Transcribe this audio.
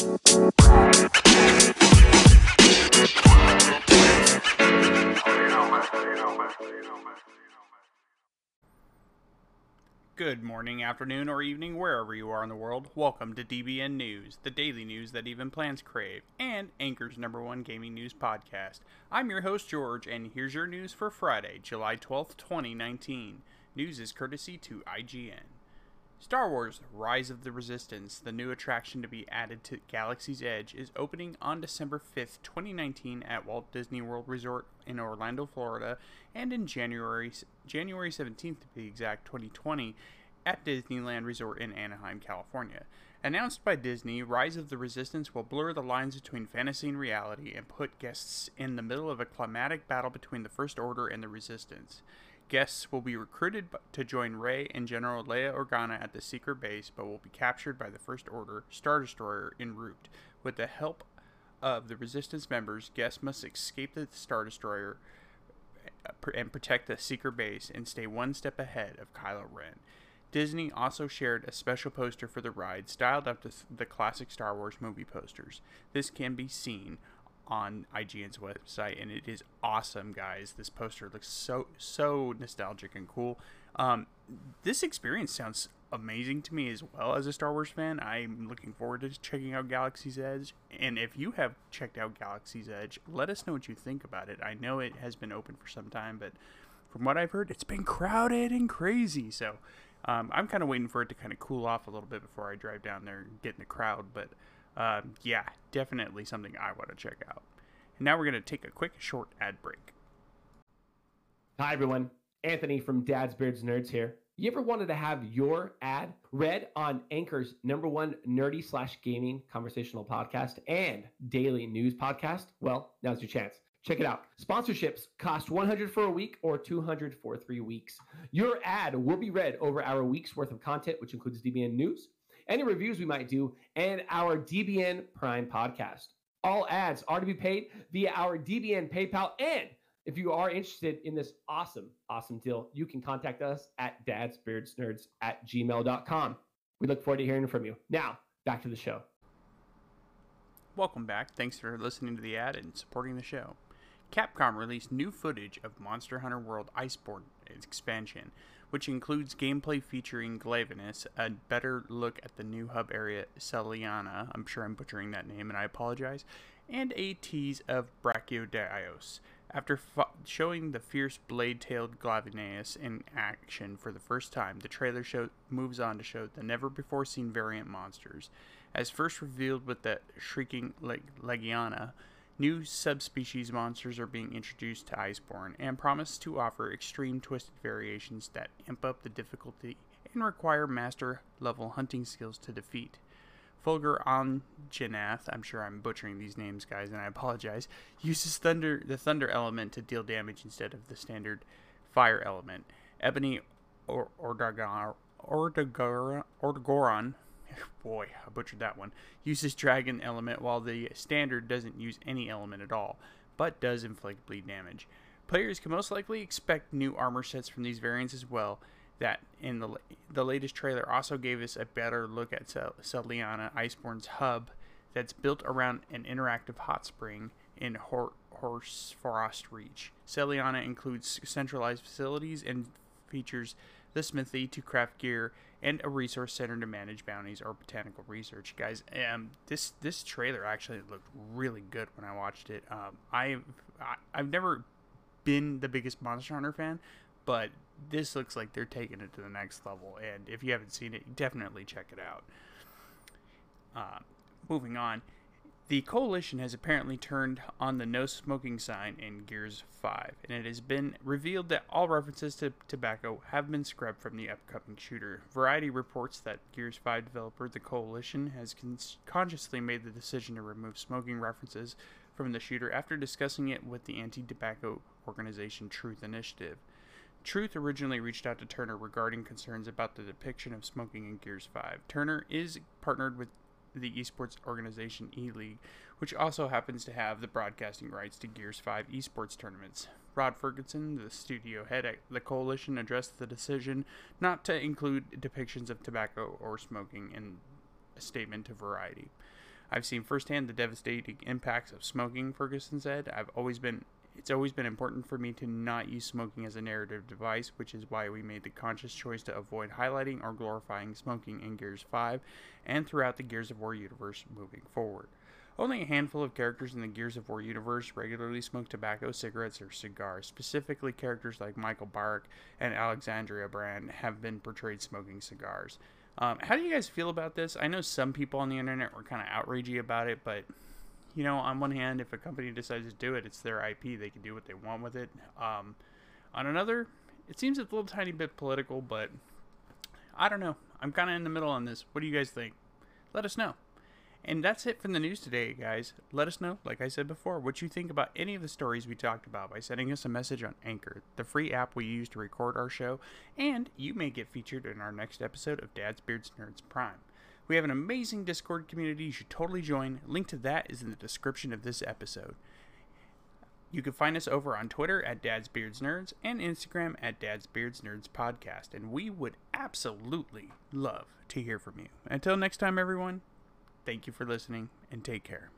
Good morning, afternoon, or evening, wherever you are in the world. Welcome to DBN News, the daily news that even plants crave, and Anchor's number one gaming news podcast. I'm your host, George, and here's your news for Friday, July 12th, 2019. News is courtesy to IGN. Star Wars Rise of the Resistance, the new attraction to be added to Galaxy's Edge, is opening on December 5th, 2019 at Walt Disney World Resort in Orlando, Florida, and in January January 17th to be exact, 2020 at Disneyland Resort in Anaheim, California. Announced by Disney, Rise of the Resistance will blur the lines between fantasy and reality and put guests in the middle of a climatic battle between the First Order and the Resistance. Guests will be recruited to join Rey and General Leia Organa at the secret base, but will be captured by the First Order Star Destroyer en route. With the help of the Resistance members, guests must escape the Star Destroyer uh, and protect the secret base and stay one step ahead of Kylo Ren. Disney also shared a special poster for the ride styled after the classic Star Wars movie posters. This can be seen on IGN's website, and it is awesome, guys. This poster looks so so nostalgic and cool. Um, this experience sounds amazing to me as well as a Star Wars fan. I'm looking forward to checking out Galaxy's Edge. And if you have checked out Galaxy's Edge, let us know what you think about it. I know it has been open for some time, but from what I've heard, it's been crowded and crazy. So um, I'm kind of waiting for it to kind of cool off a little bit before I drive down there and get in the crowd. But uh, yeah, definitely something I want to check out. And now we're going to take a quick short ad break. Hi, everyone. Anthony from Dad's Beards Nerds here. You ever wanted to have your ad read on Anchor's number one nerdy slash gaming conversational podcast and daily news podcast? Well, now's your chance. Check it out. Sponsorships cost 100 for a week or 200 for three weeks. Your ad will be read over our week's worth of content, which includes DBN news, any reviews we might do, and our DBN Prime podcast. All ads are to be paid via our DBN PayPal. And if you are interested in this awesome, awesome deal, you can contact us at dadsbeardsnerds at gmail.com. We look forward to hearing from you. Now, back to the show. Welcome back. Thanks for listening to the ad and supporting the show. Capcom released new footage of Monster Hunter World Iceborne expansion, which includes gameplay featuring Glavenus, a better look at the new hub area Seliana, I'm sure I'm butchering that name and I apologize, and a tease of Brachiodios. After fo- showing the fierce blade-tailed Glavenus in action for the first time, the trailer show moves on to show the never-before-seen variant monsters. As first revealed with the Shrieking Leg- Legiana, New subspecies monsters are being introduced to Iceborne and promise to offer extreme twisted variations that amp up the difficulty and require master level hunting skills to defeat. Fulgur Anjanath, I'm sure I'm butchering these names, guys, and I apologize, uses thunder the thunder element to deal damage instead of the standard fire element. Ebony or Ordagoron boy, I butchered that one, uses dragon element while the standard doesn't use any element at all, but does inflict bleed damage. Players can most likely expect new armor sets from these variants as well. That in the the latest trailer also gave us a better look at Cel- Seliana Iceborne's hub that's built around an interactive hot spring in Hor- Horsfrost Reach. Seliana includes centralized facilities and features the smithy to craft gear and a resource center to manage bounties or botanical research. Guys, um, this this trailer actually looked really good when I watched it. Um, I've I, I've never been the biggest Monster Hunter fan, but this looks like they're taking it to the next level. And if you haven't seen it, definitely check it out. Uh, moving on, the Coalition has apparently turned on the no smoking sign in Gears 5, and it has been revealed that all references to tobacco have been scrubbed from the upcoming shooter. Variety reports that Gears 5 developer The Coalition has con- consciously made the decision to remove smoking references from the shooter after discussing it with the anti tobacco organization Truth Initiative. Truth originally reached out to Turner regarding concerns about the depiction of smoking in Gears 5. Turner is partnered with the esports organization E League, which also happens to have the broadcasting rights to Gears 5 esports tournaments. Rod Ferguson, the studio head at the coalition, addressed the decision not to include depictions of tobacco or smoking in a statement to Variety. I've seen firsthand the devastating impacts of smoking, Ferguson said. I've always been it's always been important for me to not use smoking as a narrative device, which is why we made the conscious choice to avoid highlighting or glorifying smoking in Gears 5 and throughout the Gears of War universe moving forward. Only a handful of characters in the Gears of War universe regularly smoke tobacco, cigarettes, or cigars. Specifically, characters like Michael Barrick and Alexandria Brand have been portrayed smoking cigars. Um, how do you guys feel about this? I know some people on the internet were kind of outragey about it, but you know, on one hand, if a company decides to do it, it's their IP. They can do what they want with it. Um, on another, it seems a little tiny bit political, but I don't know. I'm kind of in the middle on this. What do you guys think? Let us know. And that's it from the news today, guys. Let us know, like I said before, what you think about any of the stories we talked about by sending us a message on Anchor, the free app we use to record our show, and you may get featured in our next episode of Dad's Beards Nerds Prime. We have an amazing Discord community you should totally join. Link to that is in the description of this episode. You can find us over on Twitter at Dad's Beards Nerds and Instagram at Dad's Beards Nerds Podcast, and we would absolutely love to hear from you. Until next time, everyone, thank you for listening and take care.